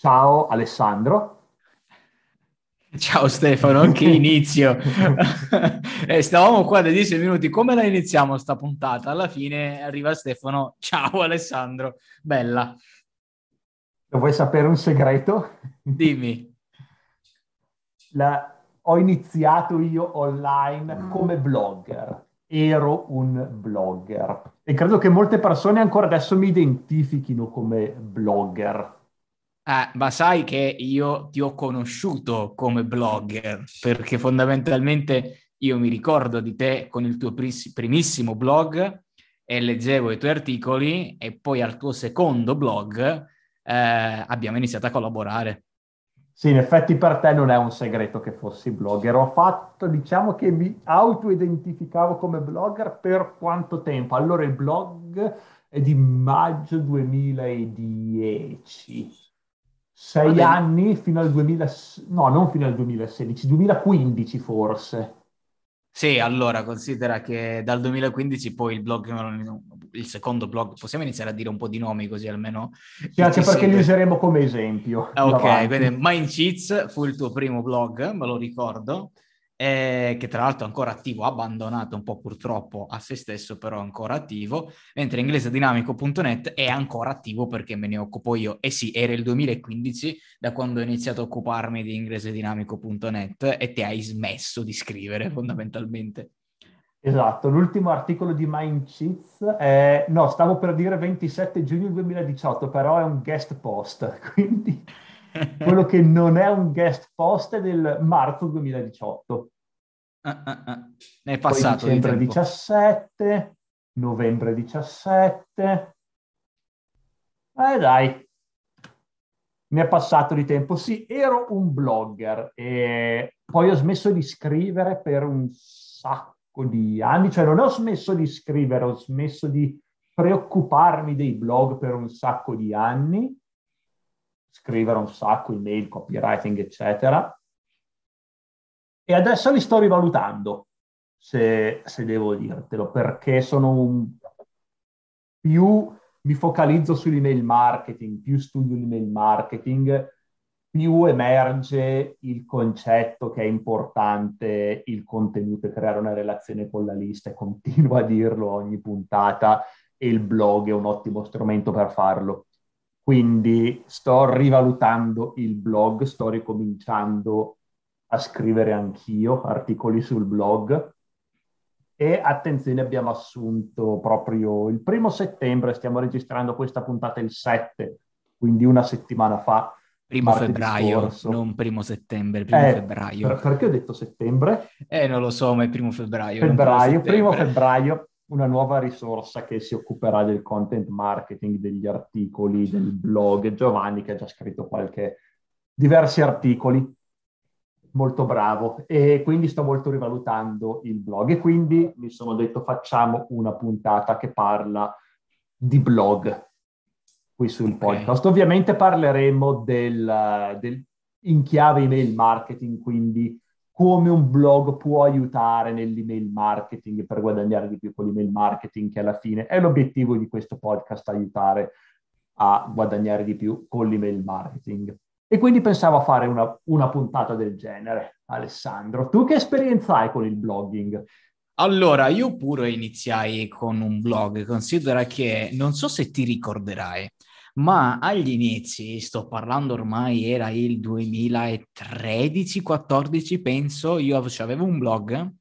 Ciao Alessandro. Ciao Stefano, che inizio. eh, stavamo qua da dieci minuti, come la iniziamo sta puntata? Alla fine arriva Stefano, ciao Alessandro, bella. Lo vuoi sapere un segreto? Dimmi. La... Ho iniziato io online come blogger, ero un blogger e credo che molte persone ancora adesso mi identifichino come blogger. Eh, ma sai che io ti ho conosciuto come blogger, perché fondamentalmente io mi ricordo di te con il tuo primissimo blog e leggevo i tuoi articoli e poi al tuo secondo blog eh, abbiamo iniziato a collaborare. Sì, in effetti per te non è un segreto che fossi blogger. Ho fatto, diciamo che mi auto-identificavo come blogger per quanto tempo? Allora il blog è di maggio 2010 sei anni fino al 2000, no, non fino al 2016, 2015 forse. Sì, allora considera che dal 2015 poi il blog, il secondo blog, possiamo iniziare a dire un po' di nomi così almeno. Sì, anche perché li useremo come esempio. Ok, davanti. quindi Mind Cheats fu il tuo primo blog, me lo ricordo eh, che tra l'altro è ancora attivo, abbandonato un po' purtroppo a se stesso, però ancora attivo, mentre inglesedinamico.net è ancora attivo perché me ne occupo io. E sì, era il 2015 da quando ho iniziato a occuparmi di inglesedinamico.net e ti hai smesso di scrivere fondamentalmente. Esatto, l'ultimo articolo di Mind Cheats è, no, stavo per dire 27 giugno 2018, però è un guest post, quindi quello che non è un guest post è del marzo 2018. Uh, uh, uh. È passato Poi dicembre 17, novembre 17. Eh dai, mi è passato di tempo. Sì, ero un blogger e poi ho smesso di scrivere per un sacco di anni, cioè non ho smesso di scrivere, ho smesso di preoccuparmi dei blog per un sacco di anni scrivere un sacco, email, copywriting, eccetera. E adesso li sto rivalutando, se, se devo dirtelo, perché sono un... più mi focalizzo sull'email marketing, più studio l'email marketing, più emerge il concetto che è importante il contenuto e creare una relazione con la lista e continuo a dirlo ogni puntata e il blog è un ottimo strumento per farlo. Quindi sto rivalutando il blog, sto ricominciando a scrivere anch'io articoli sul blog e attenzione abbiamo assunto proprio il primo settembre, stiamo registrando questa puntata il 7, quindi una settimana fa. Primo febbraio, scorso. non primo settembre, primo eh, febbraio. Per, perché ho detto settembre? Eh, non lo so, ma è primo febbraio. Febbraio, primo febbraio una nuova risorsa che si occuperà del content marketing, degli articoli, del blog. Giovanni che ha già scritto qualche, diversi articoli, molto bravo. E quindi sto molto rivalutando il blog e quindi mi sono detto facciamo una puntata che parla di blog qui sul okay. podcast. Ovviamente parleremo del, del in chiave email marketing, quindi come un blog può aiutare nell'email marketing per guadagnare di più con l'email marketing, che alla fine è l'obiettivo di questo podcast, aiutare a guadagnare di più con l'email marketing. E quindi pensavo a fare una, una puntata del genere. Alessandro, tu che esperienza hai con il blogging? Allora, io pure iniziai con un blog, considera che non so se ti ricorderai, ma agli inizi, sto parlando ormai, era il 2013-14 penso, io avevo un blog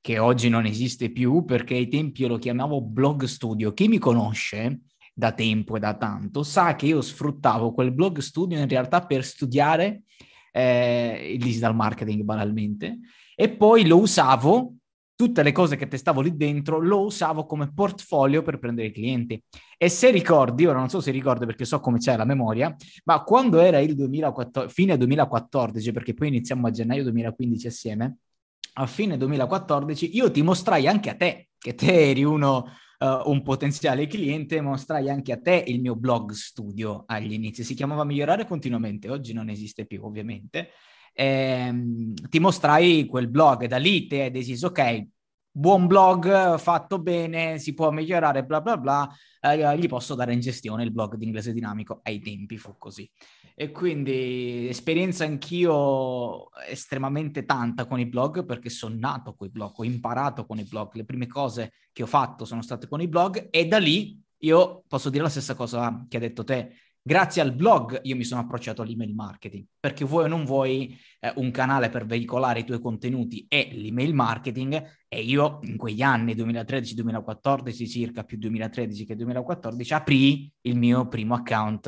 che oggi non esiste più perché ai tempi io lo chiamavo blog studio. Chi mi conosce da tempo e da tanto sa che io sfruttavo quel blog studio in realtà per studiare eh, il digital marketing banalmente e poi lo usavo tutte le cose che testavo lì dentro lo usavo come portfolio per prendere clienti. E se ricordi, ora non so se ricordi perché so come c'è la memoria, ma quando era il 2014, fine 2014, perché poi iniziamo a gennaio 2015 assieme, a fine 2014 io ti mostrai anche a te, che te eri uno, uh, un potenziale cliente, mostrai anche a te il mio blog studio agli inizi. Si chiamava Migliorare continuamente, oggi non esiste più ovviamente ehm, ti mostrai quel blog, da lì ti hai deciso, ok, buon blog, fatto bene, si può migliorare, bla bla bla, eh, gli posso dare in gestione il blog di inglese dinamico. Ai tempi fu così. E quindi esperienza anch'io estremamente tanta con i blog perché sono nato con i blog, ho imparato con i blog, le prime cose che ho fatto sono state con i blog e da lì io posso dire la stessa cosa che ha detto te, Grazie al blog io mi sono approcciato all'email marketing, perché vuoi o non vuoi eh, un canale per veicolare i tuoi contenuti e l'email marketing e io in quegli anni 2013-2014, circa più 2013 che 2014, aprì il mio primo account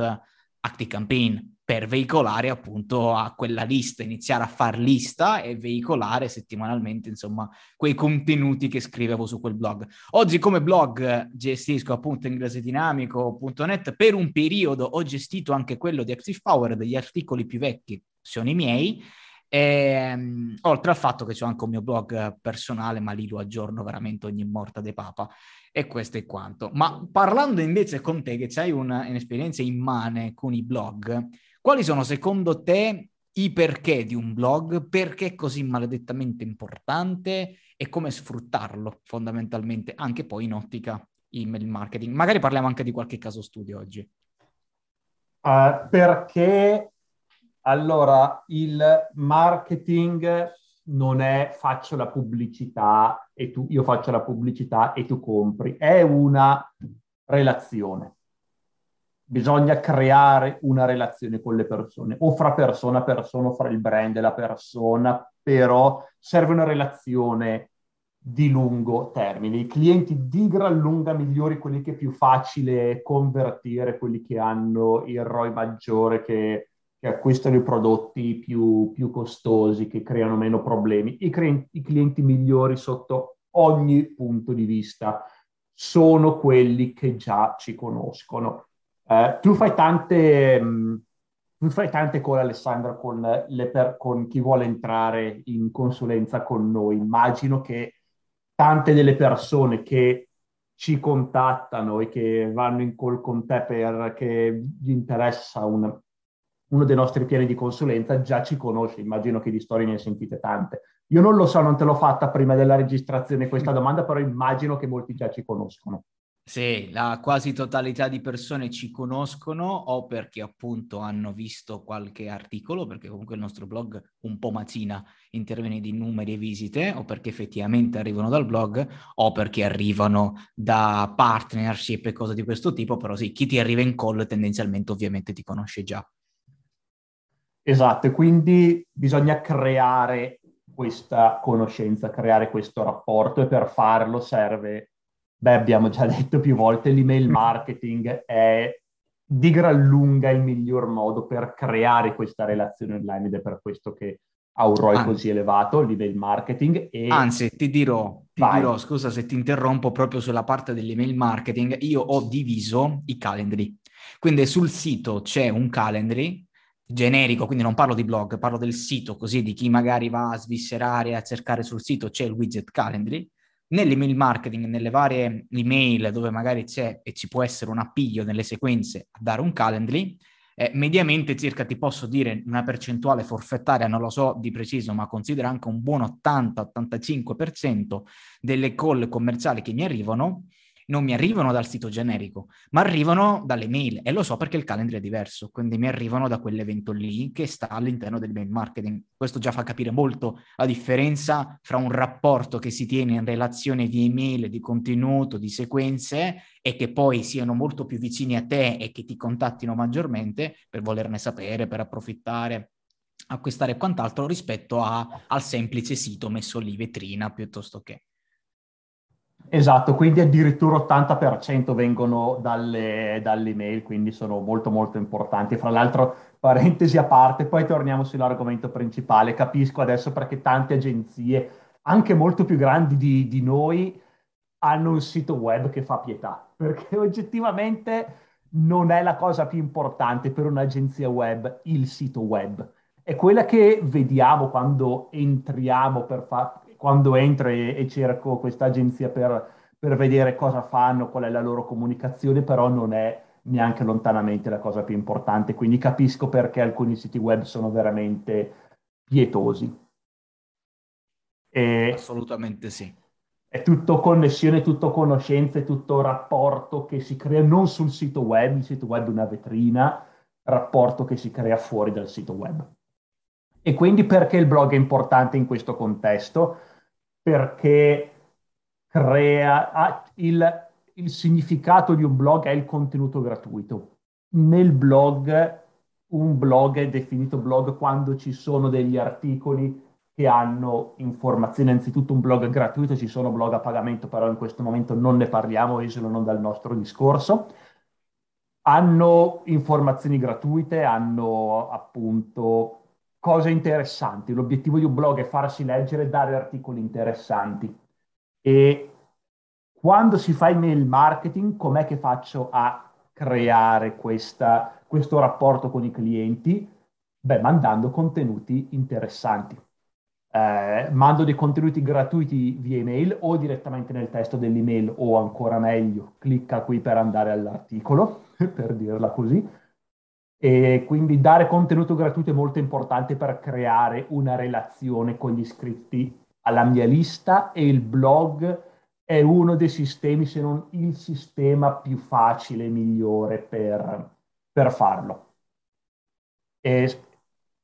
ActiveCampaign per veicolare appunto a quella lista, iniziare a far lista e veicolare settimanalmente insomma quei contenuti che scrivevo su quel blog. Oggi come blog gestisco appunto inglesedinamico.net, per un periodo ho gestito anche quello di Active Power, degli articoli più vecchi sono i miei, e, um, oltre al fatto che c'è anche un mio blog personale, ma lì lo aggiorno veramente ogni morta de papa. E questo è quanto. Ma parlando invece con te, che hai un'esperienza immane con i blog, quali sono secondo te i perché di un blog? Perché è così maledettamente importante e come sfruttarlo fondamentalmente anche poi in ottica email marketing? Magari parliamo anche di qualche caso studio oggi. Uh, perché allora il marketing non è faccio la pubblicità e tu, io faccio la pubblicità e tu compri, è una relazione. Bisogna creare una relazione con le persone, o fra persona a persona, o fra il brand e la persona, però serve una relazione di lungo termine. I clienti di gran lunga migliori, quelli che è più facile convertire, quelli che hanno il ROI maggiore, che che acquistano i prodotti più, più costosi, che creano meno problemi, I, cre- i clienti migliori sotto ogni punto di vista sono quelli che già ci conoscono. Eh, tu fai tante... Mh, mm, tu fai tante cose, Alessandra, con, per, con, chi vuole entrare in consulenza con noi. Immagino che tante delle persone che ci contattano e che vanno in call con te perché gli interessa un, uno dei nostri piani di consulenza già ci conosce, immagino che di storie ne sentite tante. Io non lo so, non te l'ho fatta prima della registrazione questa domanda, però immagino che molti già ci conoscono. Sì, la quasi totalità di persone ci conoscono o perché appunto hanno visto qualche articolo, perché comunque il nostro blog un po' mazzina in termini di numeri e visite, o perché effettivamente arrivano dal blog, o perché arrivano da partnership e cose di questo tipo, però sì, chi ti arriva in call tendenzialmente ovviamente ti conosce già. Esatto, e quindi bisogna creare questa conoscenza, creare questo rapporto e per farlo serve, beh abbiamo già detto più volte, l'email marketing è di gran lunga il miglior modo per creare questa relazione online ed è per questo che ha un ROI così elevato, l'email marketing. E... Anzi, ti dirò, ti dirò, scusa se ti interrompo proprio sulla parte dell'email marketing, io ho diviso i calendri. Quindi sul sito c'è un calendry generico, quindi non parlo di blog, parlo del sito, così di chi magari va a sviscerare, a cercare sul sito, c'è il widget Calendly. Nell'email marketing, nelle varie email dove magari c'è e ci può essere un appiglio nelle sequenze a dare un Calendly, eh, mediamente circa ti posso dire una percentuale forfettaria, non lo so di preciso, ma considera anche un buon 80-85% delle call commerciali che mi arrivano non mi arrivano dal sito generico, ma arrivano dalle mail e lo so perché il calendar è diverso, quindi mi arrivano da quell'evento lì che sta all'interno del mail marketing. Questo già fa capire molto la differenza fra un rapporto che si tiene in relazione di email, di contenuto, di sequenze e che poi siano molto più vicini a te e che ti contattino maggiormente per volerne sapere, per approfittare acquistare quant'altro rispetto a, al semplice sito messo lì vetrina piuttosto che. Esatto, quindi addirittura 80% vengono dalle, dalle email, quindi sono molto molto importanti. Fra l'altro, parentesi a parte, poi torniamo sull'argomento principale. Capisco adesso perché tante agenzie, anche molto più grandi di, di noi, hanno un sito web che fa pietà, perché oggettivamente non è la cosa più importante per un'agenzia web il sito web. È quella che vediamo quando entriamo per fare quando entro e, e cerco questa agenzia per, per vedere cosa fanno, qual è la loro comunicazione, però non è neanche lontanamente la cosa più importante, quindi capisco perché alcuni siti web sono veramente pietosi. E... Assolutamente sì. è tutto connessione, tutto conoscenze, tutto rapporto che si crea non sul sito web, il sito web è una vetrina, rapporto che si crea fuori dal sito web. E quindi perché il blog è importante in questo contesto? Perché crea il, il significato di un blog è il contenuto gratuito. Nel blog, un blog è definito blog quando ci sono degli articoli che hanno informazioni. Innanzitutto un blog gratuito, ci sono blog a pagamento, però in questo momento non ne parliamo, esulano dal nostro discorso. Hanno informazioni gratuite, hanno appunto cose interessanti. L'obiettivo di un blog è farsi leggere e dare articoli interessanti. E quando si fa email marketing, com'è che faccio a creare questa, questo rapporto con i clienti? Beh, mandando contenuti interessanti eh, mando dei contenuti gratuiti via email o direttamente nel testo dell'email o ancora meglio, clicca qui per andare all'articolo, per dirla così. E quindi dare contenuto gratuito è molto importante per creare una relazione con gli iscritti alla mia lista e il blog è uno dei sistemi, se non il sistema più facile e migliore per, per farlo. E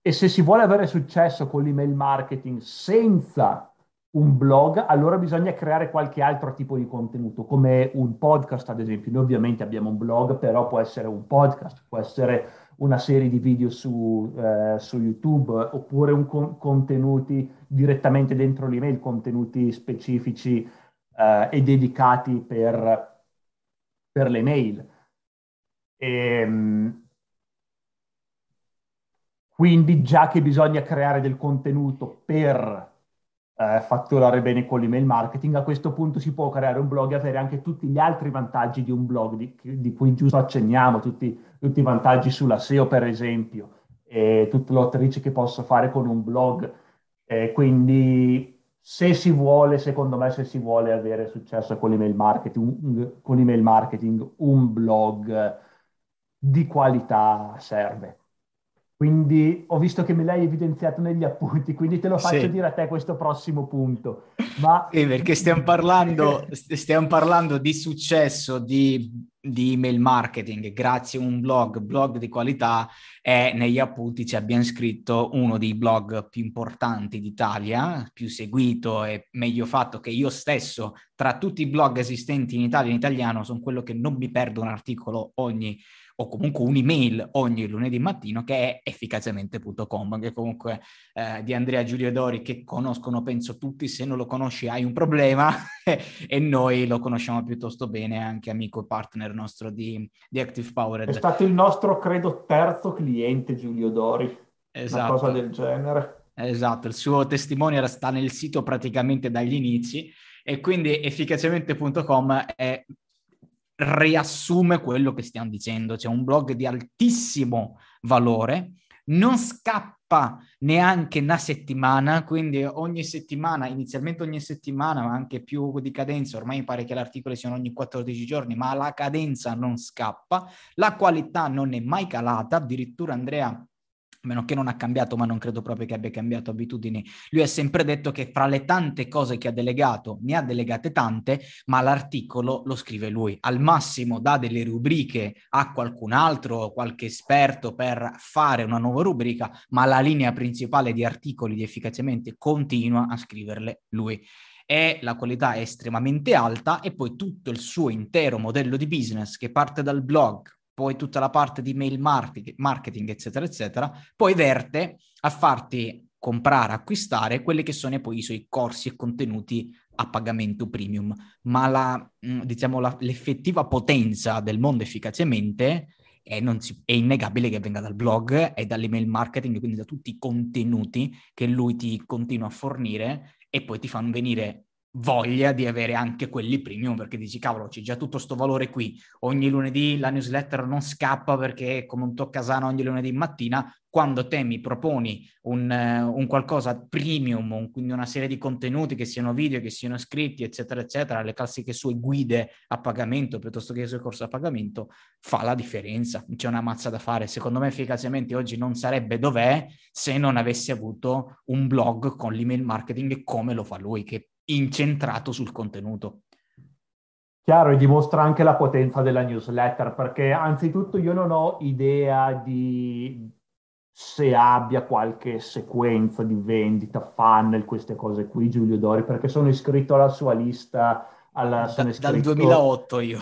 e se si vuole avere successo con l'email marketing senza un blog, allora bisogna creare qualche altro tipo di contenuto, come un podcast, ad esempio. Noi ovviamente abbiamo un blog, però può essere un podcast, può essere una serie di video su, eh, su YouTube, oppure un con- contenuti direttamente dentro l'email, contenuti specifici eh, e dedicati per, per le mail. E, ehm, quindi già che bisogna creare del contenuto per eh, fatturare bene con l'email marketing, a questo punto si può creare un blog e avere anche tutti gli altri vantaggi di un blog, di, di cui giusto accenniamo, tutti, tutti, i vantaggi sulla SEO per esempio, e tutto l'outreach che posso fare con un blog. Eh, quindi se si vuole, secondo me, se si vuole avere successo con l'email marketing, con l'email marketing un blog di qualità serve. Quindi ho visto che me l'hai evidenziato negli appunti, quindi te lo faccio sì. dire a te questo prossimo punto. Ma... Sì, perché stiamo parlando, stiamo parlando di successo di, di, email marketing grazie a un blog, blog di qualità e negli appunti ci abbiamo scritto uno dei blog più importanti d'Italia, più seguito e meglio fatto che io stesso tra tutti i blog esistenti in Italia in italiano sono quello che non mi perdo un articolo ogni o comunque un'email ogni lunedì mattino che è efficacemente.com, che comunque eh, di Andrea Giulio Dori che conoscono penso tutti, se non lo conosci hai un problema e noi lo conosciamo piuttosto bene, anche amico e partner nostro di, di Active Power. È stato il nostro, credo, terzo cliente Giulio Dori, esatto. una cosa del genere. Esatto, il suo testimone sta nel sito praticamente dagli inizi e quindi efficacemente.com è riassume quello che stiamo dicendo. C'è un blog di altissimo valore, non scappa neanche una settimana, quindi ogni settimana, inizialmente ogni settimana, ma anche più di cadenza, ormai mi pare che l'articolo siano ogni 14 giorni, ma la cadenza non scappa, la qualità non è mai calata, addirittura Andrea a meno che non ha cambiato, ma non credo proprio che abbia cambiato abitudini. Lui ha sempre detto che fra le tante cose che ha delegato, ne ha delegate tante, ma l'articolo lo scrive lui. Al massimo dà delle rubriche a qualcun altro, qualche esperto per fare una nuova rubrica, ma la linea principale di articoli di efficacemente continua a scriverle lui e la qualità è estremamente alta e poi tutto il suo intero modello di business che parte dal blog, poi tutta la parte di mail marketing, eccetera, eccetera, poi verte a farti comprare, acquistare quelli che sono poi i suoi corsi e contenuti a pagamento premium. Ma la, mm, diciamo, la, l'effettiva potenza del mondo efficacemente è, si, è, innegabile che venga dal blog e dall'email marketing, quindi da tutti i contenuti che lui ti continua a fornire e poi ti fanno venire voglia di avere anche quelli premium perché dici cavolo c'è già tutto sto valore qui. Ogni lunedì la newsletter non scappa perché è come un toccasana ogni lunedì mattina quando te mi proponi un, uh, un qualcosa premium un, quindi una serie di contenuti che siano video che siano scritti eccetera eccetera le classiche sue guide a pagamento piuttosto che i suoi corsi a pagamento fa la differenza. C'è una mazza da fare. Secondo me efficacemente oggi non sarebbe dov'è se non avessi avuto un blog con l'email marketing come lo fa lui che incentrato sul contenuto. Chiaro, e dimostra anche la potenza della newsletter, perché anzitutto io non ho idea di se abbia qualche sequenza di vendita, funnel, queste cose qui, Giulio Dori, perché sono iscritto alla sua lista. Alla, da, iscritto... Dal 2008 io.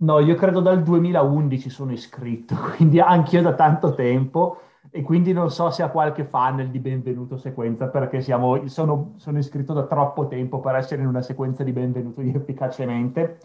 No, io credo dal 2011 sono iscritto, quindi anch'io da tanto tempo e quindi non so se ha qualche funnel di benvenuto sequenza perché siamo, sono, sono iscritto da troppo tempo per essere in una sequenza di benvenuto efficacemente,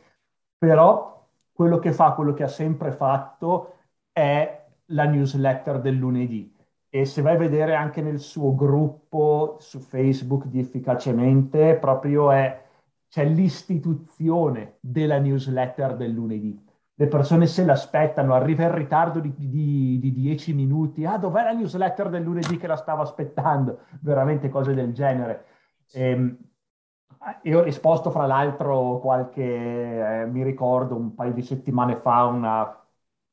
però quello che fa, quello che ha sempre fatto è la newsletter del lunedì e se vai a vedere anche nel suo gruppo su Facebook di efficacemente proprio è c'è l'istituzione della newsletter del lunedì. Le persone se l'aspettano, arriva in ritardo di, di, di, dieci minuti. Ah, dov'è la newsletter del lunedì che la stavo aspettando? Veramente cose del genere. E, ehm, io ho risposto, fra l'altro, qualche, eh, mi ricordo un paio di settimane fa una,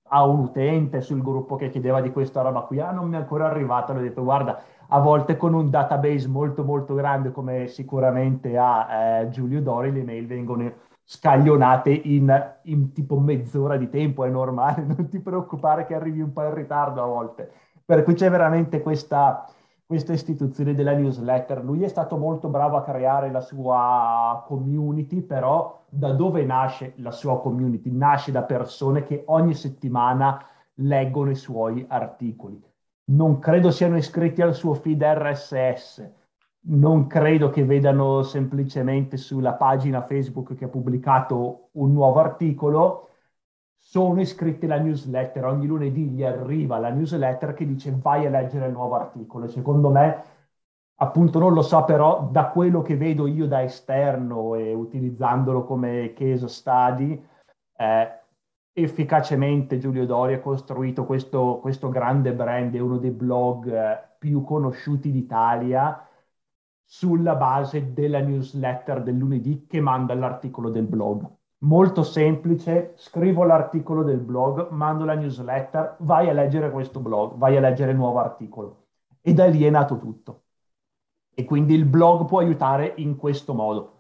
a un utente sul gruppo che chiedeva di questa roba qui. Ah, non mi è ancora arrivato. Le ho detto, guarda, a volte con un database molto molto grande come sicuramente ha eh, Giulio Dori, le mail vengono scaglionate in, in, tipo mezz'ora di tempo, è normale, non ti preoccupare che arrivi un po' in ritardo a volte. Per cui c'è veramente questa, questa istituzione della newsletter. Lui è stato molto bravo a creare la sua community, però da dove nasce la sua community? Nasce da persone che ogni settimana leggono i suoi articoli non credo siano iscritti al suo feed RSS, non credo che vedano semplicemente sulla pagina Facebook che ha pubblicato un nuovo articolo, sono iscritti alla newsletter, ogni lunedì gli arriva la newsletter che dice vai a leggere il nuovo articolo. Secondo me, appunto non lo so, però da quello che vedo io da esterno e utilizzandolo come case study, eh, efficacemente Giulio Dori ha costruito questo, questo grande brand, è uno dei blog eh, più conosciuti d'Italia sulla base della newsletter del lunedì che manda l'articolo del blog. Molto semplice, scrivo l'articolo del blog, mando la newsletter, vai a leggere questo blog, vai a leggere il nuovo articolo. E da lì è nato tutto. E quindi il blog può aiutare in questo modo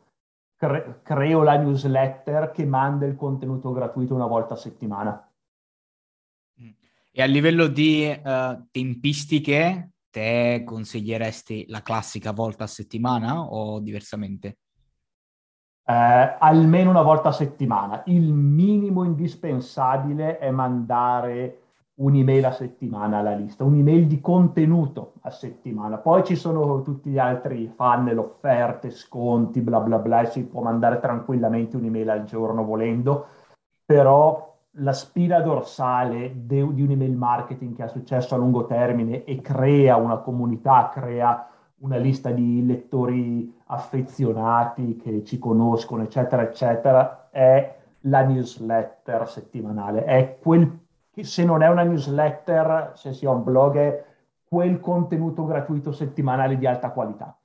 cre- creo la newsletter che manda il contenuto gratuito una volta a settimana. Mm. E a livello di uh, tempistiche, te consiglieresti la classica volta a settimana o diversamente? Eh, almeno una volta a settimana. Il minimo indispensabile è mandare un'email a settimana alla lista, un'email di contenuto a settimana. Poi ci sono tutti gli altri funnel, offerte, sconti, bla bla bla, si può mandare tranquillamente un'email al giorno volendo, però la spina dorsale de- di un email marketing che ha successo a lungo termine e crea una comunità, crea una lista di lettori affezionati che ci conoscono, eccetera, eccetera, è la newsletter settimanale, è quel se non è una newsletter, se si ha un blog, è quel contenuto gratuito settimanale di alta qualità.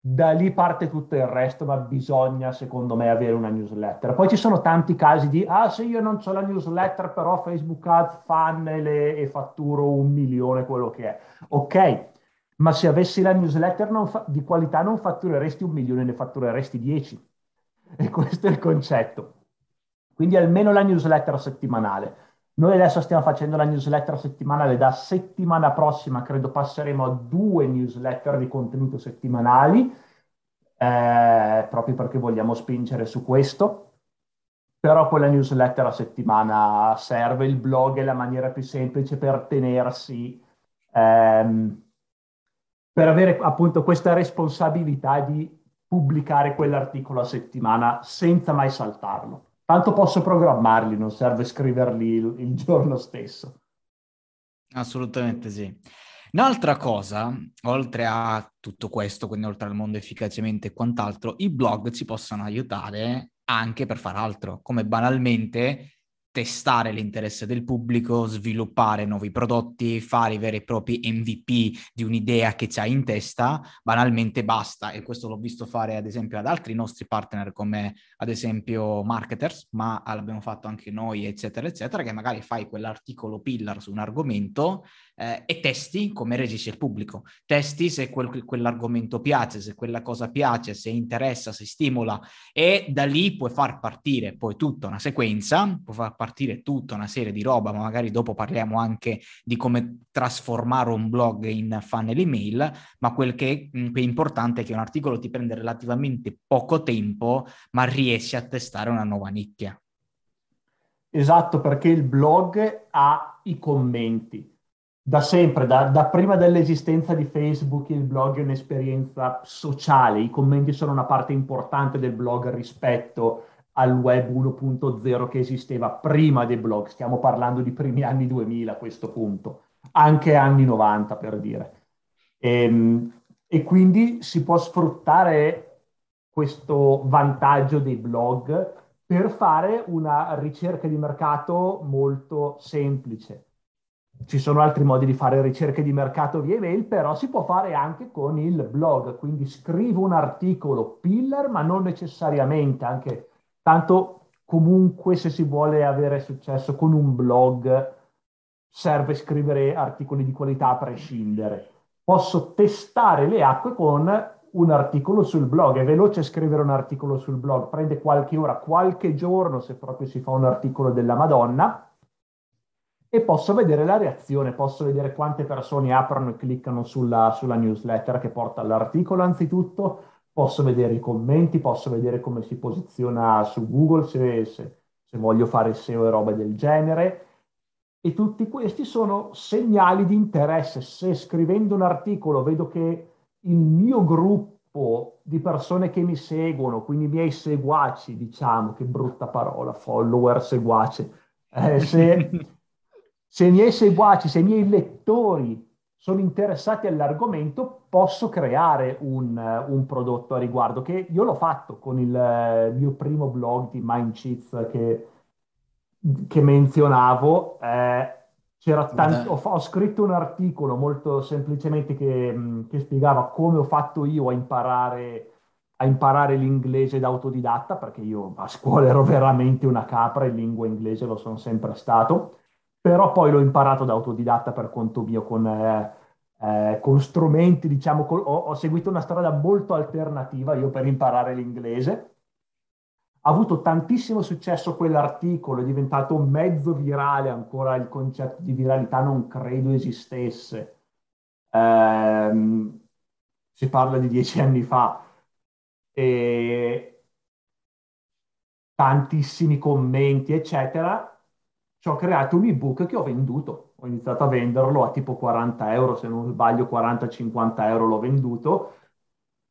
Da lì parte tutto il resto, ma bisogna, secondo me, avere una newsletter. Poi ci sono tanti casi di, ah, se io non ho la newsletter, però Facebook Ads, funnel e, e fatturo un milione, quello che è. Ok, ma se avessi la newsletter fa- di qualità non fattureresti un milione, ne fattureresti dieci. E questo è il concetto. Quindi almeno la newsletter settimanale. Noi adesso stiamo facendo la newsletter settimanale, da settimana prossima credo passeremo a due newsletter di contenuto settimanali, eh, proprio perché vogliamo spingere su questo. Però quella newsletter a settimana serve, il blog è la maniera più semplice per tenersi, ehm, per avere appunto questa responsabilità di pubblicare quell'articolo a settimana senza mai saltarlo. Tanto posso programmarli, non serve scriverli il, il giorno stesso. Assolutamente sì. Un'altra cosa, oltre a tutto questo, quindi oltre al mondo efficacemente e quant'altro, i blog ci possono aiutare anche per fare altro, come banalmente testare l'interesse del pubblico, sviluppare nuovi prodotti, fare i veri e propri MVP di un'idea che c'hai in testa, banalmente basta. E questo l'ho visto fare ad esempio ad altri nostri partner come ad esempio marketers, ma l'abbiamo fatto anche noi, eccetera, eccetera, che magari fai quell'articolo pillar su un argomento eh, e testi come reagisce il pubblico. Testi se quel, quell'argomento piace, se quella cosa piace, se interessa, se stimola e da lì puoi far partire poi tutta una sequenza, puoi far partire tutta una serie di roba, ma magari dopo parliamo anche di come trasformare un blog in funnel email, ma quel che, mm, che è importante è che un articolo ti prende relativamente poco tempo, ma riesci a testare una nuova nicchia. Esatto, perché il blog ha i commenti da sempre, da, da, prima dell'esistenza di Facebook, il blog è un'esperienza sociale, i commenti sono una parte importante del blog rispetto al web 1.0 che esisteva prima dei blog, stiamo parlando di primi anni 2000 a questo punto, anche anni 90 per dire. E, ehm, e quindi si può sfruttare questo vantaggio dei blog per fare una ricerca di mercato molto semplice. Ci sono altri modi di fare ricerche di mercato via email, però si può fare anche con il blog, quindi scrivo un articolo pillar, ma non necessariamente, anche tanto comunque se si vuole avere successo con un blog serve scrivere articoli di qualità a prescindere. Posso testare le acque con un articolo sul blog, è veloce scrivere un articolo sul blog, prende qualche ora, qualche giorno se proprio si fa un articolo della Madonna e posso vedere la reazione, posso vedere quante persone aprono e cliccano sulla, sulla newsletter che porta all'articolo anzitutto, posso vedere i commenti, posso vedere come si posiziona su Google se, se, se voglio fare SEO e robe del genere. E tutti questi sono segnali di interesse. Se scrivendo un articolo vedo che il mio gruppo di persone che mi seguono, quindi i miei seguaci, diciamo, che brutta parola, follower, seguace, eh, se, se i miei seguaci, se i miei lettori sono interessati all'argomento, posso creare un, un, prodotto a riguardo, che io l'ho fatto con il eh, mio primo blog di Mind Cheats che, che menzionavo. Eh, tanto, ho, ho, scritto un articolo molto semplicemente che, che spiegava come ho fatto io a imparare, a imparare l'inglese da autodidatta, perché io a scuola ero veramente una capra in lingua inglese, lo sono sempre stato però poi l'ho imparato da autodidatta per conto mio con, eh, eh, con strumenti, diciamo, col, ho, ho, seguito una strada molto alternativa io per imparare l'inglese. Ha avuto tantissimo successo quell'articolo, è diventato mezzo virale, ancora il concetto di viralità non credo esistesse. Eh, si parla di dieci anni fa. E tantissimi commenti, eccetera ci ho creato un ebook che ho venduto. Ho iniziato a venderlo a tipo 40 euro, se non sbaglio 40-50 euro l'ho venduto.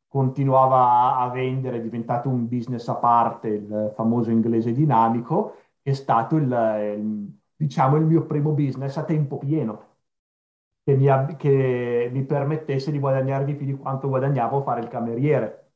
Continuava a vendere, è diventato un business a parte, il famoso inglese dinamico, è stato il, il diciamo, il mio primo business a tempo pieno, che mi, che mi permettesse di guadagnare di più di quanto guadagnavo a fare il cameriere.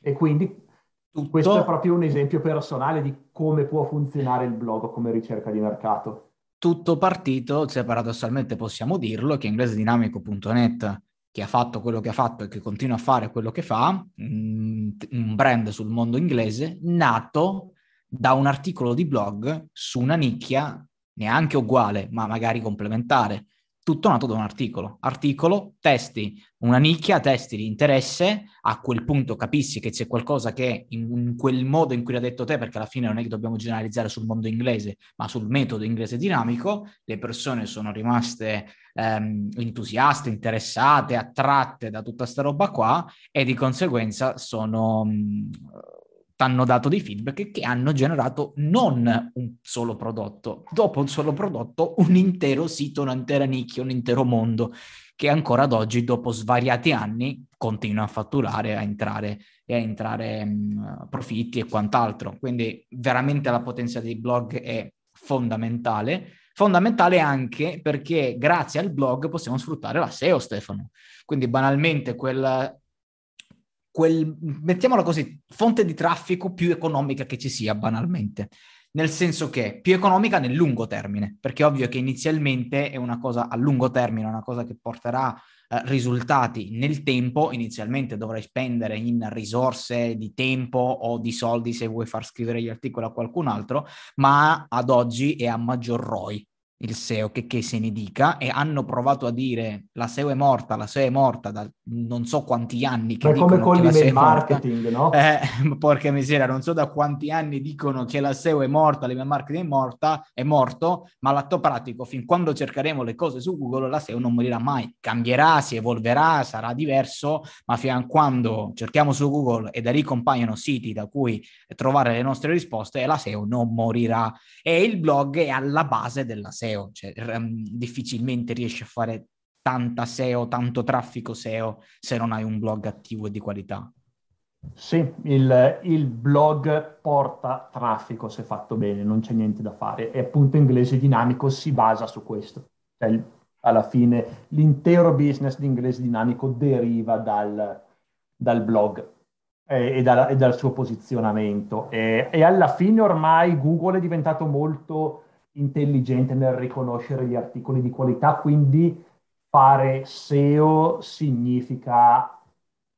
E quindi tutto... Questo è proprio un esempio personale di come può funzionare il blog come ricerca di mercato. Tutto partito, se paradossalmente possiamo dirlo, che inglesedinamico.net che ha fatto quello che ha fatto e che continua a fare quello che fa, mm, un brand sul mondo inglese, nato da un articolo di blog su una nicchia neanche uguale, ma magari complementare, tutto nato da un articolo. Articolo, testi, una nicchia, testi di interesse, a quel punto capissi che c'è qualcosa che in, in, quel modo in cui l'ha detto te, perché alla fine non è che dobbiamo generalizzare sul mondo inglese, ma sul metodo inglese dinamico, le persone sono rimaste ehm, entusiaste, interessate, attratte da tutta sta roba qua e di conseguenza sono... Mh, hanno dato dei feedback che hanno generato non un solo prodotto, dopo un solo prodotto un intero sito, un'intera nicchia, un intero mondo che ancora ad oggi, dopo svariati anni, continua a fatturare, a entrare e a entrare mh, profitti e quant'altro. Quindi veramente la potenza dei blog è fondamentale. Fondamentale anche perché grazie al blog possiamo sfruttare la SEO, Stefano. Quindi banalmente quel quel, mettiamola così, fonte di traffico più economica che ci sia banalmente. nel senso che più economica nel lungo termine, perché ovvio che inizialmente è una cosa a lungo termine, una cosa che porterà eh, risultati nel tempo, inizialmente dovrai spendere in risorse di tempo o di soldi se vuoi far scrivere gli articoli a qualcun altro, ma ad oggi è a maggior ROI il SEO, che, che se ne dica, e hanno provato a dire la SEO è morta, la SEO è morta da non so quanti anni che Ma come SEO è marketing, no? Eh, porca miseria, non so da quanti anni dicono che la SEO è morta, l'email marketing è morta, è morto, ma l'atto pratico, fin quando cercheremo le cose su Google, la SEO non morirà mai. Cambierà, si evolverà, sarà diverso, ma fino a quando cerchiamo su Google e da lì compaiono siti da cui trovare le nostre risposte, la SEO non morirà. E il blog è alla base della SEO SEO, cioè um, difficilmente riesci a fare tanta SEO, tanto traffico SEO se non hai un blog attivo e di qualità. Sì, il, il, blog porta traffico se fatto bene, non c'è niente da fare. E appunto inglese dinamico si basa su questo. Cioè, alla fine l'intero business di inglese dinamico deriva dal, dal blog e, e, dal, e, dal, suo posizionamento. E, e alla fine ormai Google è diventato molto intelligente nel riconoscere gli articoli di qualità, quindi fare SEO significa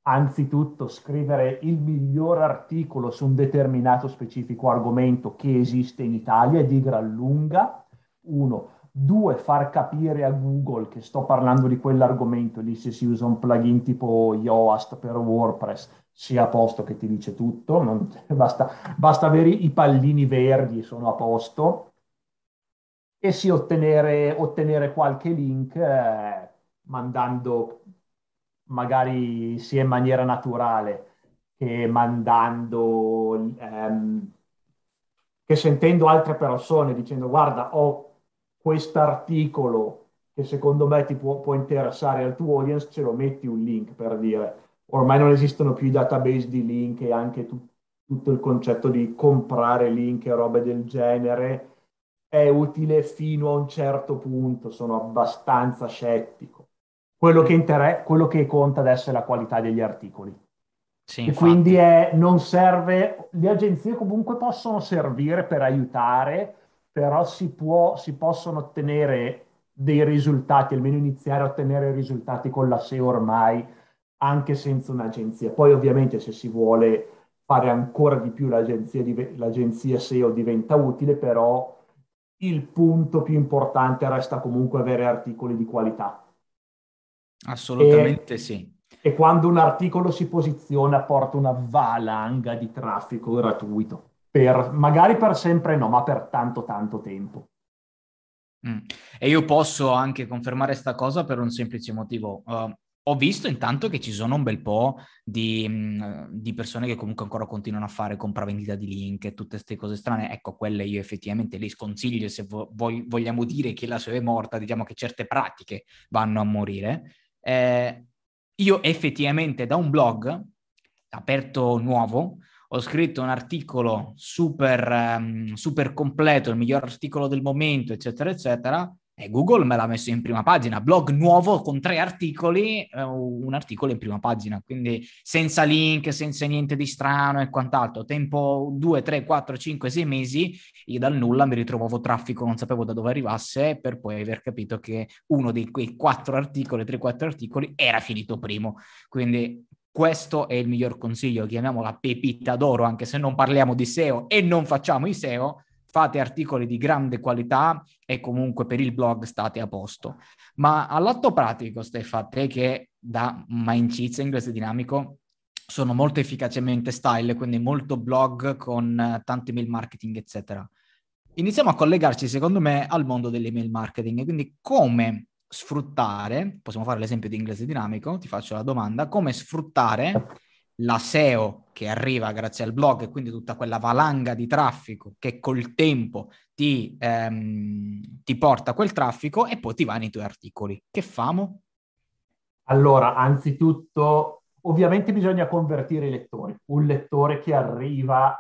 anzitutto scrivere il miglior articolo su un determinato specifico argomento che esiste in Italia e di gran lunga, uno. Due, far capire a Google che sto parlando di quell'argomento, lì se si usa un plugin tipo Yoast per WordPress, sia a posto che ti dice tutto, non, basta, basta avere i pallini verdi sono a posto e sì ottenere, ottenere qualche link eh, mandando magari sia in maniera naturale che mandando ehm, che sentendo altre persone dicendo guarda ho quest'articolo che secondo me ti può, può interessare al tuo audience ce lo metti un link per dire. Ormai non esistono più i database di link e anche tu, tutto il concetto di comprare link e robe del genere è utile fino a un certo punto, sono abbastanza scettico. Quello che, inter- quello che conta adesso è la qualità degli articoli. Sì, e quindi è, non serve, le agenzie comunque possono servire per aiutare, però si, può, si possono ottenere dei risultati, almeno iniziare a ottenere risultati con la SEO ormai, anche senza un'agenzia. Poi ovviamente se si vuole fare ancora di più l'agenzia, l'agenzia SEO diventa utile, però il punto più importante resta comunque avere articoli di qualità. Assolutamente e, sì. E quando un articolo si posiziona porta una valanga di traffico gratuito, per, magari per sempre no, ma per tanto tanto tempo. Mm. E io posso anche confermare questa cosa per un semplice motivo. Uh, ho visto intanto che ci sono un bel po' di, di, persone che comunque ancora continuano a fare compravendita di link e tutte queste cose strane. Ecco, quelle io effettivamente le sconsiglio se vo- vogliamo dire che la sua è morta, diciamo che certe pratiche vanno a morire. Eh, io effettivamente da un blog aperto nuovo ho scritto un articolo super, um, super completo, il miglior articolo del momento, eccetera, eccetera, e Google me l'ha messo in prima pagina, blog nuovo con tre articoli, eh, un articolo in prima pagina, quindi senza link, senza niente di strano e quant'altro. Tempo 2, 3, 4, 5, 6 mesi, io dal nulla mi ritrovavo traffico, non sapevo da dove arrivasse, per poi aver capito che uno di quei quattro articoli, 3-4 articoli, era finito primo. Quindi questo è il miglior consiglio, chiamiamola pepita d'oro, anche se non parliamo di SEO e non facciamo i SEO, fate articoli di grande qualità e comunque per il blog state a posto. Ma all'atto pratico, Stefano, te che da Mindcheats inglese dinamico sono molto efficacemente style, quindi molto blog con uh, tanto email marketing, eccetera. Iniziamo a collegarci, secondo me, al mondo dell'email marketing, quindi come sfruttare, possiamo fare l'esempio di inglese dinamico, ti faccio la domanda, come sfruttare la SEO che arriva grazie al blog e quindi tutta quella valanga di traffico che col tempo ti, ehm, ti porta quel traffico e poi ti va nei tuoi articoli. Che famo? Allora, anzitutto, ovviamente bisogna convertire i lettori. Un lettore che arriva,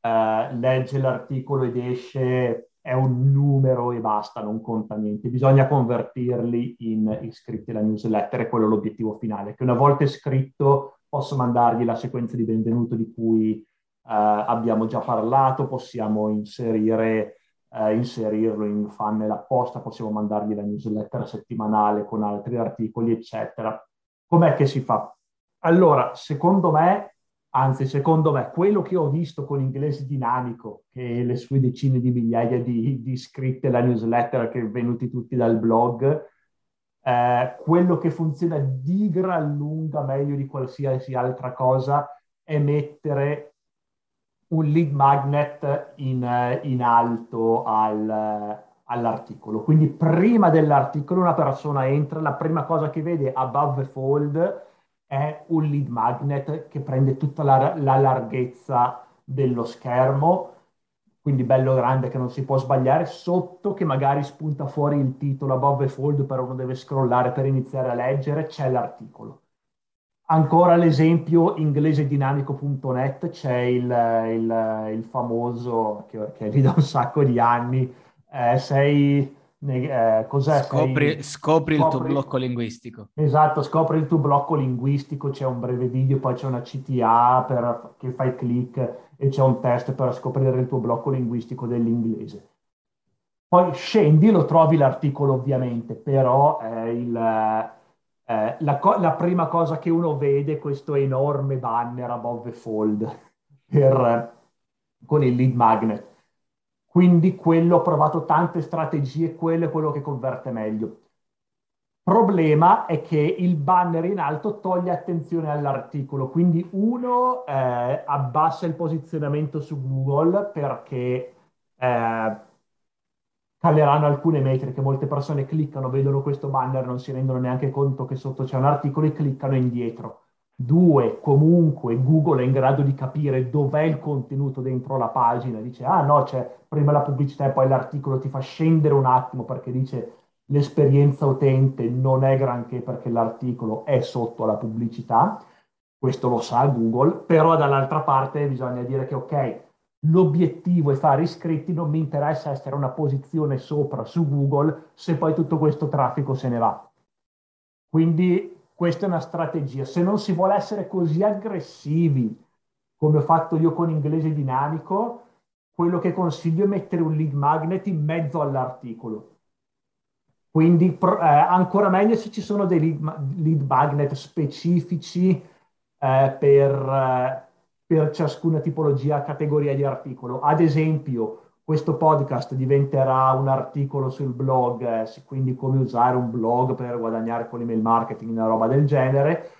eh, legge l'articolo ed esce, è un numero e basta, non conta niente. Bisogna convertirli in iscritti alla newsletter, è quello l'obiettivo finale, che una volta iscritto posso mandargli la sequenza di benvenuto di cui abbiamo già parlato, possiamo inserire, eh, inserirlo in funnel apposta, possiamo mandargli la newsletter settimanale con altri articoli, eccetera. Com'è che si fa? Allora, secondo me, anzi, secondo me, quello che ho visto con inglese dinamico, che le sue decine di migliaia di, di iscritti alla newsletter che venuti tutti dal blog, eh, quello che funziona di gran lunga meglio di qualsiasi altra cosa è mettere un lead magnet in, in alto al, all'articolo. Quindi prima dell'articolo una persona entra, la prima cosa che vede above fold è un lead magnet che prende tutta la, la larghezza dello schermo, quindi bello grande che non si può sbagliare, sotto che magari spunta fuori il titolo above the fold, però uno deve scrollare per iniziare a leggere, c'è l'articolo. Ancora l'esempio inglesedinamico.net, c'è il, il, il famoso, che, che è lì da un sacco di anni, eh, sei eh, cos'è? Scopri, Sei, scopri, il tuo blocco linguistico. Esatto, scopri il tuo blocco linguistico, c'è un breve video, poi c'è una CTA per, che fai click e c'è un test per scoprire il tuo blocco linguistico dell'inglese. Poi scendi, lo trovi l'articolo ovviamente, però eh, il, eh, la, co- la, prima cosa che uno vede è questo enorme banner above the fold per, con il lead magnet quindi quello ho provato tante strategie, quello è quello che converte meglio. Problema è che il banner in alto toglie attenzione all'articolo, quindi uno eh, abbassa il posizionamento su Google perché eh, caleranno alcune metriche, molte persone cliccano, vedono questo banner, non si rendono neanche conto che sotto c'è un articolo e cliccano indietro. Due, comunque Google è in grado di capire dov'è il contenuto dentro la pagina, dice ah no, c'è prima la pubblicità e poi l'articolo, ti fa scendere un attimo perché dice l'esperienza utente non è granché perché l'articolo è sotto la pubblicità, questo lo sa Google, però dall'altra parte bisogna dire che ok, l'obiettivo è fare iscritti, non mi interessa essere una posizione sopra su Google se poi tutto questo traffico se ne va. Quindi questa è una strategia. Se non si vuole essere così aggressivi come ho fatto io con inglese dinamico, quello che consiglio è mettere un lead magnet in mezzo all'articolo. Quindi eh, ancora meglio se ci sono dei lead, lead magnet specifici eh, per, eh, per ciascuna tipologia, categoria di articolo. Ad esempio, questo podcast diventerà un articolo sul blog, eh, quindi come usare un blog per guadagnare con l'email marketing, una roba del genere.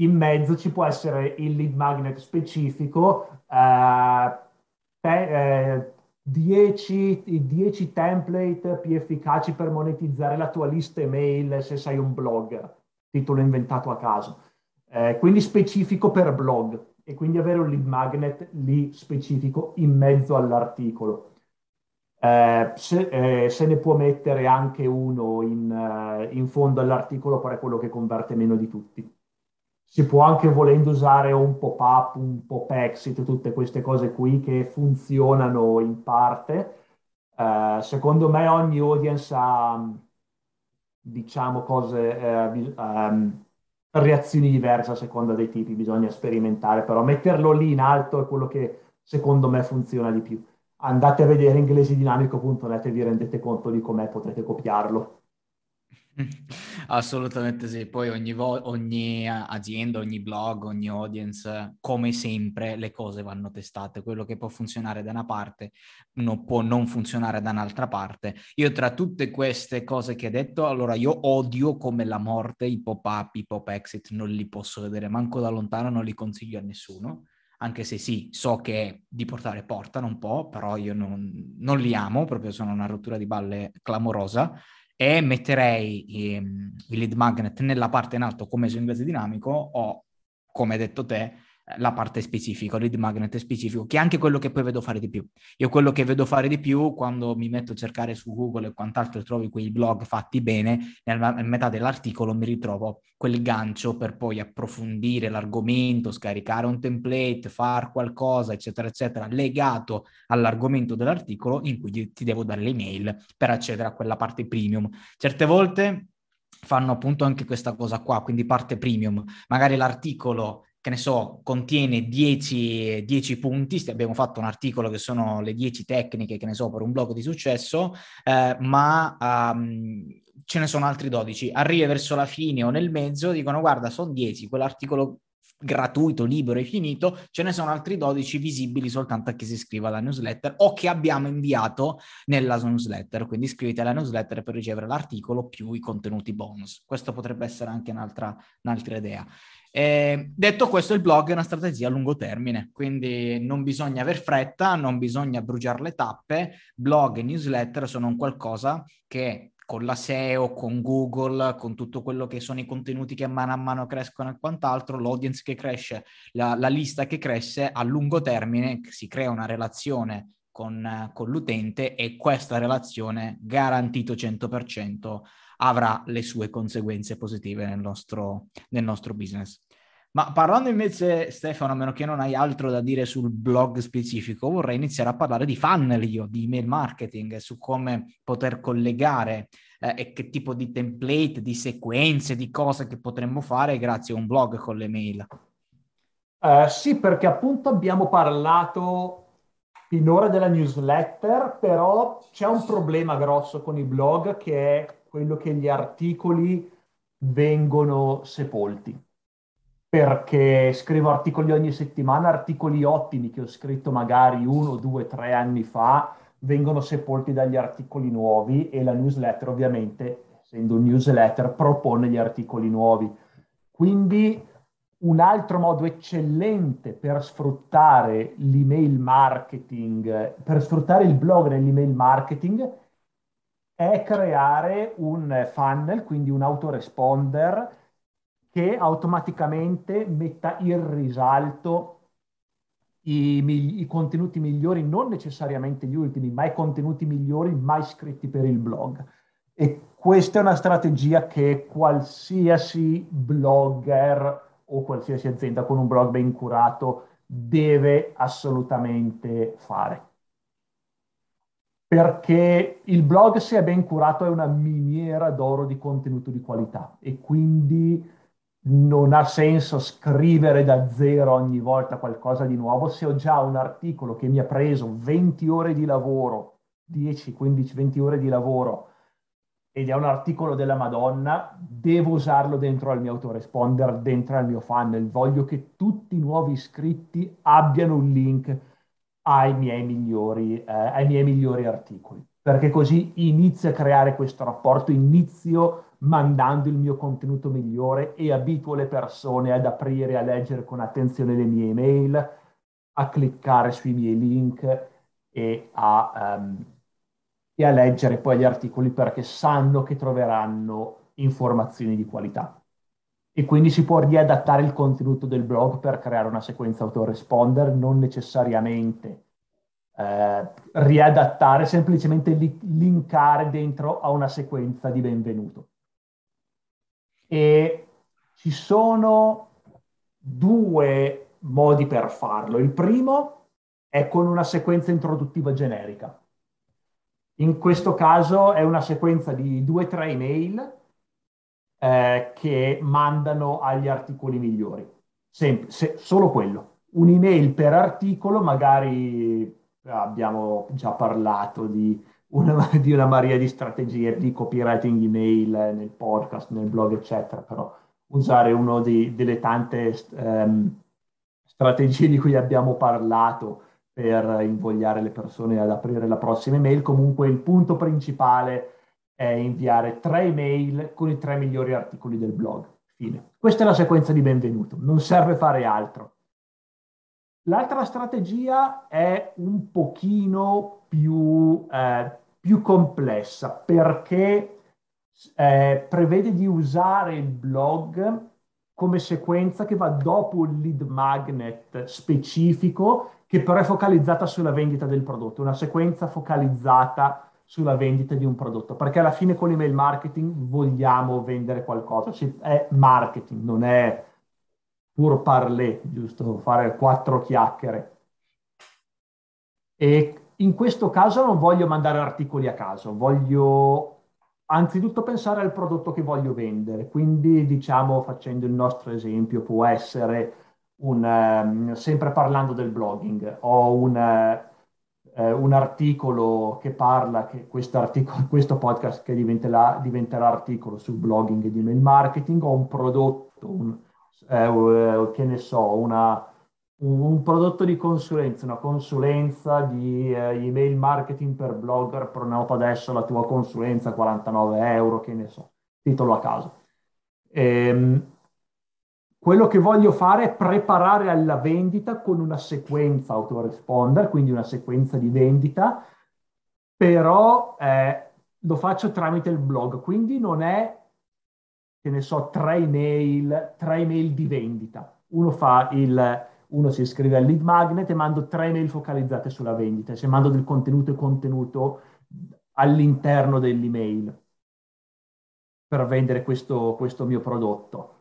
In mezzo ci può essere il lead magnet specifico, eh, te, 10, eh, 10 template più efficaci per monetizzare la tua lista email se sei un blogger, titolo inventato a caso. Eh, quindi specifico per blog e quindi avere un lead magnet lì specifico in mezzo all'articolo. Eh, se, eh, se, ne può mettere anche uno in, uh, in, fondo all'articolo, però è quello che converte meno di tutti. Si può anche volendo usare un pop-up, un pop-exit, tutte queste cose qui che funzionano in parte. Uh, secondo me ogni audience ha, diciamo, cose, um, reazioni diverse a seconda dei tipi, bisogna sperimentare, però metterlo lì in alto è quello che secondo me funziona di più andate a vedere inglesidinamico.net e vi rendete conto di come potete copiarlo. Assolutamente sì, poi ogni, vo- ogni, azienda, ogni blog, ogni audience, come sempre, le cose vanno testate. Quello che può funzionare da una parte non può non funzionare da un'altra parte. Io tra tutte queste cose che hai detto, allora io odio come la morte i pop-up, i pop-exit, non li posso vedere, manco da lontano, non li consiglio a nessuno anche se sì, so che di portare portano un po', però io non, non li amo, proprio sono una rottura di balle clamorosa, e metterei ehm, il lead magnet nella parte in alto come su inglese dinamico o, come hai detto te, la parte specifica, il lead magnet specifico, che è anche quello che poi vedo fare di più. Io quello che vedo fare di più quando mi metto a cercare su Google e quant'altro trovi quei blog fatti bene, nella metà dell'articolo mi ritrovo quel gancio per poi approfondire l'argomento, scaricare un template, fare qualcosa, eccetera, eccetera, legato all'argomento dell'articolo in cui ti devo dare l'email per accedere a quella parte premium. Certe volte fanno appunto anche questa cosa qua, quindi parte premium. Magari l'articolo che ne so, contiene 10, 10 punti, abbiamo fatto un articolo che sono le 10 tecniche, che ne so, per un blog di successo, eh, ma um, ce ne sono altri 12. Arrivi verso la fine o nel mezzo, dicono guarda, sono 10, quell'articolo gratuito, libero e finito, ce ne sono altri 12 visibili soltanto a chi si iscrive alla newsletter o che abbiamo inviato nella newsletter. Quindi iscriviti alla newsletter per ricevere l'articolo più i contenuti bonus. Questo potrebbe essere anche un'altra, un'altra idea. Eh, detto questo, il blog è una strategia a lungo termine, quindi non bisogna aver fretta, non bisogna bruciare le tappe. Blog e newsletter sono un qualcosa che con la SEO, con Google, con tutto quello che sono i contenuti che mano a mano crescono e quant'altro, l'audience che cresce, la, la lista che cresce, a lungo termine si crea una relazione con, con l'utente e questa relazione, garantito 100%, avrà le sue conseguenze positive nel nostro, nel nostro business. Ma parlando invece, Stefano, a meno che non hai altro da dire sul blog specifico, vorrei iniziare a parlare di funnel io, di email marketing, su come poter collegare eh, e che tipo di template, di sequenze, di cose che potremmo fare grazie a un blog con le mail. Uh, sì, perché appunto abbiamo parlato finora della newsletter, però c'è un problema grosso con i blog che è quello che gli articoli vengono sepolti perché scrivo articoli ogni settimana, articoli ottimi che ho scritto magari uno, due, tre anni fa, vengono sepolti dagli articoli nuovi e la newsletter ovviamente, essendo un newsletter, propone gli articoli nuovi. Quindi un altro modo eccellente per sfruttare l'email marketing, per sfruttare il blog nell'email marketing, è creare un funnel, quindi un autoresponder che automaticamente metta in risalto i, i, contenuti migliori, non necessariamente gli ultimi, ma i contenuti migliori mai scritti per il blog. E questa è una strategia che qualsiasi blogger o qualsiasi azienda con un blog ben curato deve assolutamente fare. Perché il blog, se è ben curato, è una miniera d'oro di contenuto di qualità e quindi non ha senso scrivere da zero ogni volta qualcosa di nuovo se ho già un articolo che mi ha preso 20 ore di lavoro, 10, 15, 20 ore di lavoro ed è un articolo della Madonna, devo usarlo dentro al mio autoresponder, dentro al mio funnel. Voglio che tutti i nuovi iscritti abbiano un link ai miei migliori, eh, ai miei migliori articoli, perché così inizio a creare questo rapporto, inizio mandando il mio contenuto migliore e abituo le persone ad aprire a leggere con attenzione le mie email, a cliccare sui miei link e a, um, e a leggere poi gli articoli perché sanno che troveranno informazioni di qualità. E quindi si può riadattare il contenuto del blog per creare una sequenza autoresponder, non necessariamente eh, riadattare, semplicemente li- linkare dentro a una sequenza di benvenuto. E ci sono due modi per farlo. Il primo è con una sequenza introduttiva generica. In questo caso è una sequenza di due o tre email eh, che mandano agli articoli migliori. Sem- se- solo quello. Un'email per articolo, magari abbiamo già parlato di una, di una marea di strategie di copywriting email nel podcast, nel blog, eccetera, però usare una delle tante um, strategie di cui abbiamo parlato per invogliare le persone ad aprire la prossima email. Comunque il punto principale è inviare tre email con i tre migliori articoli del blog. Fine. Questa è la sequenza di benvenuto, non serve fare altro. L'altra strategia è un pochino più, eh, più complessa perché eh, prevede di usare il blog come sequenza che va dopo il lead magnet specifico che però è focalizzata sulla vendita del prodotto, una sequenza focalizzata sulla vendita di un prodotto, perché alla fine con l'email marketing vogliamo vendere qualcosa, è marketing, non è pur parler, giusto fare quattro chiacchiere. E in questo caso non voglio mandare articoli a caso, voglio anzitutto pensare al prodotto che voglio vendere. Quindi, diciamo, facendo il nostro esempio, può essere un, um, sempre parlando del blogging, ho un, uh, un articolo che parla, che questo podcast che diventerà, diventerà, articolo sul blogging e di email marketing, ho un prodotto, un, uh, che ne so, una, un, un, prodotto di consulenza, una consulenza di email marketing per blogger, prenota adesso la tua consulenza 49 euro, che ne so, titolo a caso. Ehm, quello che voglio fare è preparare alla vendita con una sequenza autoresponder, quindi una sequenza di vendita, però eh, lo faccio tramite il blog, quindi non è, che ne so, tre email, tre email di vendita. Uno fa il, uno si iscrive al lead magnet e mando tre email focalizzate sulla vendita. Se mando del contenuto e contenuto all'interno dell'email per vendere questo, questo mio prodotto.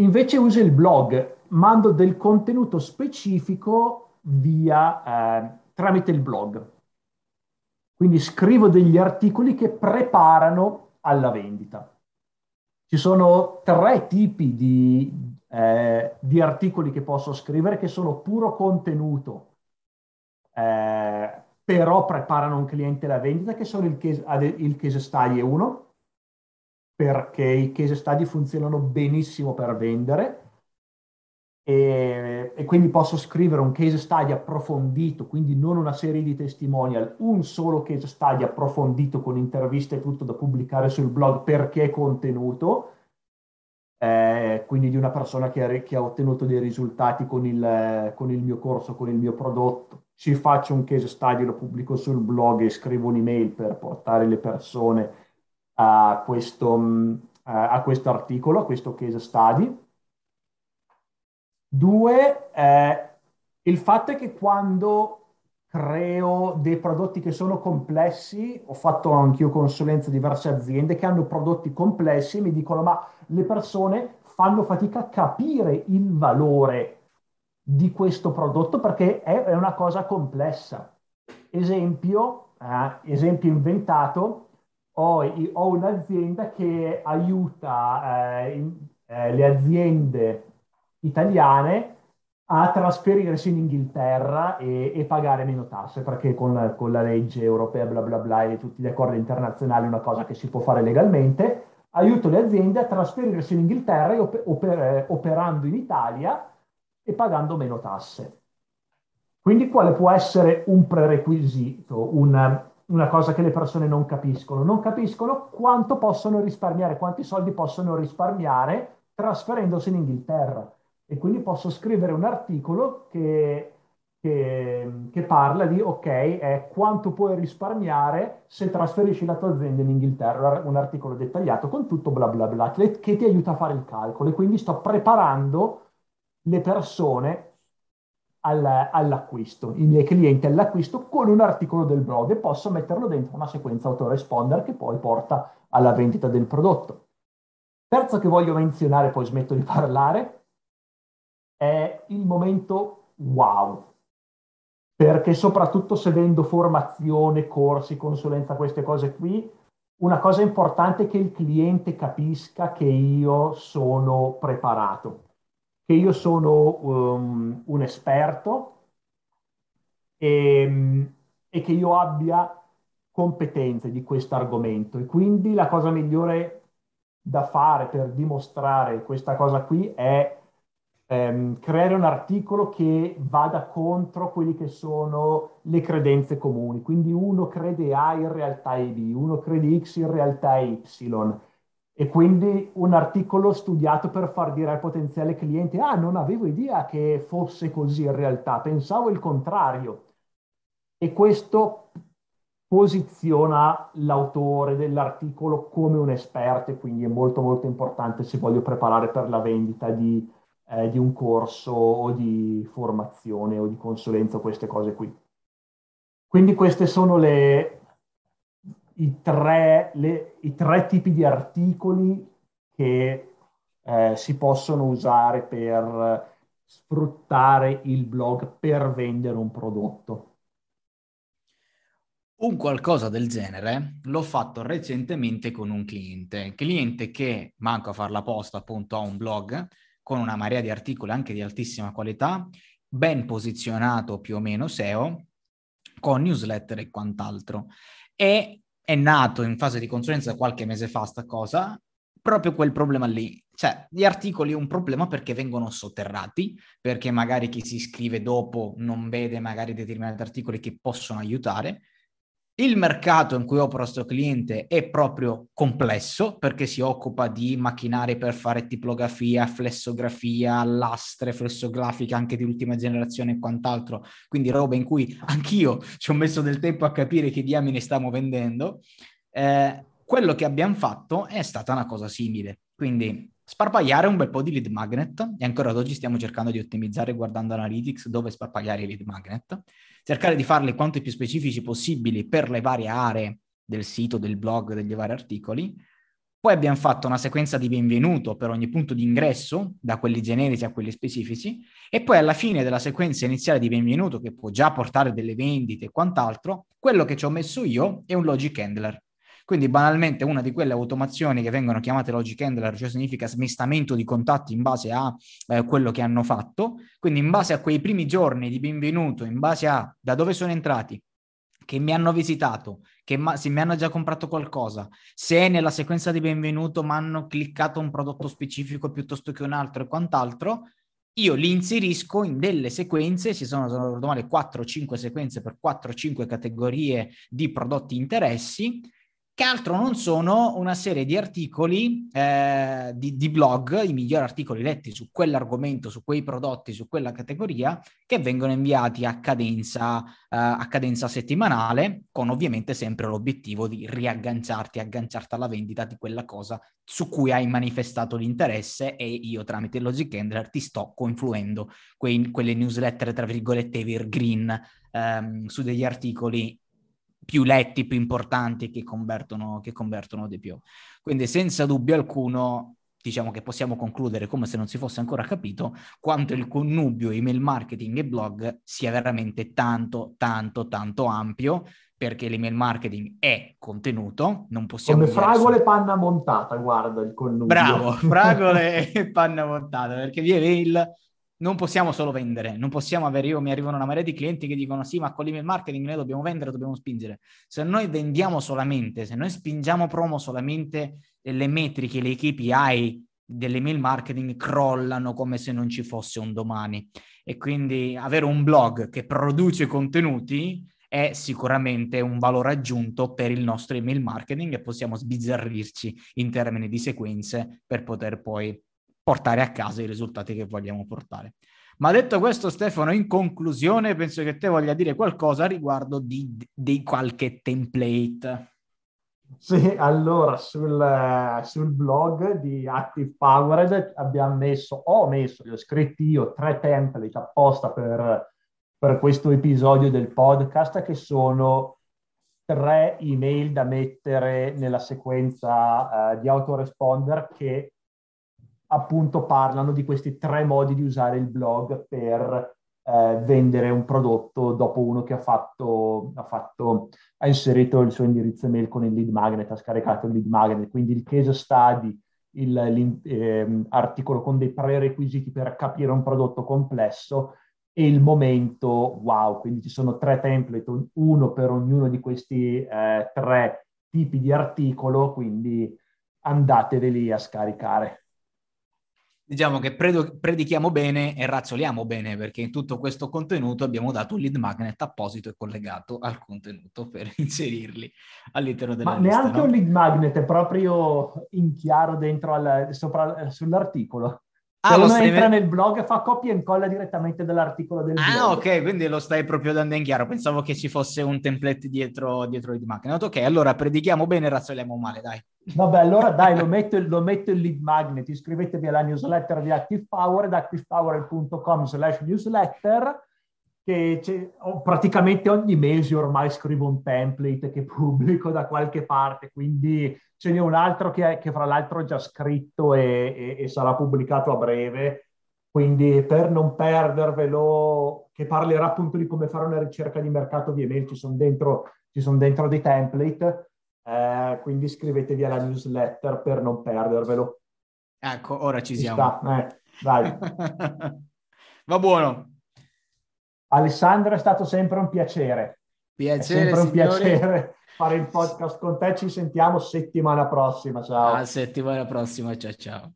Invece uso il blog, mando del contenuto specifico via eh, tramite il blog. Quindi scrivo degli articoli che preparano alla vendita. Ci sono tre tipi di, eh, di articoli che posso scrivere che sono puro contenuto, eh, però preparano un cliente alla vendita, che sono il case, il case study è uno, perché i case study funzionano benissimo per vendere e, e, quindi posso scrivere un case study approfondito, quindi non una serie di testimonial, un solo case study approfondito con interviste e tutto da pubblicare sul blog perché è contenuto, eh, quindi di una persona che ha, che ha ottenuto dei risultati con il, con il, mio corso, con il mio prodotto. Ci faccio un case study, lo pubblico sul blog e scrivo un'email per portare le persone a questo, mm, a questo articolo, a questo case study. Due, eh, il fatto è che quando creo dei prodotti che sono complessi, ho fatto anch'io consulenza a diverse aziende che hanno prodotti complessi e mi dicono ma le persone fanno fatica a capire il valore di questo prodotto perché è, una cosa complessa. Esempio, eh, esempio inventato, ho, ho un'azienda che aiuta eh, in, eh, le aziende italiane a trasferirsi in Inghilterra e, e pagare meno tasse, perché con, con, la legge europea, bla bla bla, e tutti gli accordi internazionali è una cosa che si può fare legalmente. Aiuto le aziende a trasferirsi in Inghilterra e oper, eh, operando in Italia e pagando meno tasse. Quindi quale può essere un prerequisito, un, una cosa che le persone non capiscono. Non capiscono quanto possono risparmiare, quanti soldi possono risparmiare trasferendosi in Inghilterra. E quindi posso scrivere un articolo che, che, che parla di, ok, eh, quanto puoi risparmiare se trasferisci la tua azienda in Inghilterra, un articolo dettagliato con tutto bla bla bla, che, che ti aiuta a fare il calcolo. E quindi sto preparando le persone all'acquisto, i miei clienti all'acquisto con un articolo del blog e posso metterlo dentro una sequenza autoresponder che poi porta alla vendita del prodotto. Terzo che voglio menzionare, poi smetto di parlare, è il momento wow. Perché soprattutto se vendo formazione, corsi, consulenza, queste cose qui, una cosa importante è che il cliente capisca che io sono preparato che io sono um, un esperto e, e, che io abbia competenze di questo argomento. E quindi la cosa migliore da fare per dimostrare questa cosa qui è ehm, creare un articolo che vada contro quelli che sono le credenze comuni. Quindi uno crede A, in realtà è B, uno crede X, in realtà è Y e quindi un articolo studiato per far dire al potenziale cliente, ah, non avevo idea che fosse così in realtà, pensavo il contrario. E questo posiziona l'autore dell'articolo come un esperto quindi è molto molto importante se voglio preparare per la vendita di, eh, di un corso o di formazione o di consulenza queste cose qui. Quindi queste sono le, i tre, le, i tre tipi di articoli che eh, si possono usare per sfruttare il blog per vendere un prodotto. Un qualcosa del genere l'ho fatto recentemente con un cliente, cliente che, manco a far la posta appunto, ha un blog con una marea di articoli anche di altissima qualità, ben posizionato più o meno SEO, con newsletter e quant'altro. E è nato in fase di consulenza qualche mese fa sta cosa, proprio quel problema lì. Cioè, gli articoli un problema perché vengono sotterrati, perché magari chi si iscrive dopo non vede magari determinati articoli che possono aiutare, il mercato in cui opera questo cliente è proprio complesso perché si occupa di macchinari per fare tipografia, flessografia, lastre, flessografiche anche di ultima generazione e quant'altro, quindi roba in cui anch'io ci ho messo del tempo a capire che diamine stiamo vendendo. Eh, quello che abbiamo fatto è stata una cosa simile, quindi sparpagliare un bel po' di lead magnet e ancora ad oggi stiamo cercando di ottimizzare guardando Analytics dove sparpagliare i lead magnet cercare di farli quanto più specifici possibili per le varie aree del sito, del blog, degli vari articoli. Poi abbiamo fatto una sequenza di benvenuto per ogni punto di ingresso, da quelli generici a quelli specifici, e poi alla fine della sequenza iniziale di benvenuto, che può già portare delle vendite e quant'altro, quello che ci ho messo io è un logic handler. Quindi banalmente una di quelle automazioni che vengono chiamate logic handler, cioè significa smistamento di contatti in base a eh, quello che hanno fatto, quindi in base a quei primi giorni di benvenuto, in base a da dove sono entrati, che mi hanno visitato, che ma- se mi hanno già comprato qualcosa, se nella sequenza di benvenuto mi hanno cliccato un prodotto specifico piuttosto che un altro e quant'altro, io li inserisco in delle sequenze, ci sono, se non ricordo male, 4-5 sequenze per 4-5 categorie di prodotti interessi, che altro non sono una serie di articoli eh, di, di, blog, i migliori articoli letti su quell'argomento, su quei prodotti, su quella categoria, che vengono inviati a cadenza, eh, a cadenza settimanale, con ovviamente sempre l'obiettivo di riagganciarti, agganciarti alla vendita di quella cosa su cui hai manifestato l'interesse e io tramite Logic Handler ti sto confluendo quei, quelle newsletter, tra virgolette, evergreen ehm, su degli articoli più letti, più importanti che convertono, che convertono di più. Quindi senza dubbio alcuno diciamo che possiamo concludere come se non si fosse ancora capito quanto il connubio email marketing e blog sia veramente tanto, tanto, tanto ampio perché l'email marketing è contenuto, non possiamo... Come fragole e panna montata, guarda il connubio. Bravo, fragole e panna montata, perché via email non possiamo solo vendere, non possiamo avere, io mi arrivano una marea di clienti che dicono sì, ma con l'email marketing noi dobbiamo vendere, dobbiamo spingere. Se noi vendiamo solamente, se noi spingiamo promo solamente, le metriche, le KPI dell'email marketing crollano come se non ci fosse un domani. E quindi avere un blog che produce contenuti è sicuramente un valore aggiunto per il nostro email marketing e possiamo sbizzarrirci in termini di sequenze per poter poi portare a casa i risultati che vogliamo portare. Ma detto questo, Stefano, in conclusione, penso che te voglia dire qualcosa riguardo di, di qualche template. Sì, allora sul, sul, blog di Active Powered abbiamo messo, ho messo, li ho scritti io, tre template apposta per, per questo episodio del podcast che sono tre email da mettere nella sequenza uh, di autoresponder che appunto parlano di questi tre modi di usare il blog per eh, vendere un prodotto dopo uno che ha fatto, ha fatto, ha inserito il suo indirizzo email con il lead magnet, ha scaricato il lead magnet, quindi il case study, l'articolo ehm, con dei prerequisiti per capire un prodotto complesso e il momento wow, quindi ci sono tre template, uno per ognuno di questi eh, tre tipi di articolo, quindi andateveli a scaricare diciamo che predichiamo bene e razzoliamo bene perché in tutto questo contenuto abbiamo dato un lead magnet apposito e collegato al contenuto per inserirli all'interno della Ma lista. neanche no? un lead magnet è proprio in chiaro dentro al, sopra, sull'articolo. Ah, uno entra met... nel blog e fa copia e incolla direttamente dall'articolo del ah, blog. Ok, quindi lo stai proprio dando in chiaro. Pensavo che ci fosse un template dietro, dietro lead magnet. Ok, allora predichiamo bene e razzoliamo male, dai. Vabbè, allora dai, lo metto, lo metto il lead magnet, iscrivetevi alla newsletter di Active Power, da activepower.com slash newsletter, che praticamente ogni mese ormai scrivo un template che pubblico da qualche parte, quindi ce n'è un altro che, che fra l'altro è già scritto e, e, e sarà pubblicato a breve, quindi per non perdervelo, che parlerà appunto di come fare una ricerca di mercato via mail, ci sono dentro, ci sono dentro dei template, eh, quindi iscrivetevi alla newsletter per non perdervelo. Ecco, ora ci, ci siamo. Eh. Vai. Va buono. Alessandro, è stato sempre un piacere. Piacere, è sempre un signori. piacere fare il podcast con te. Ci sentiamo settimana prossima. Ciao. A settimana prossima. Ciao ciao.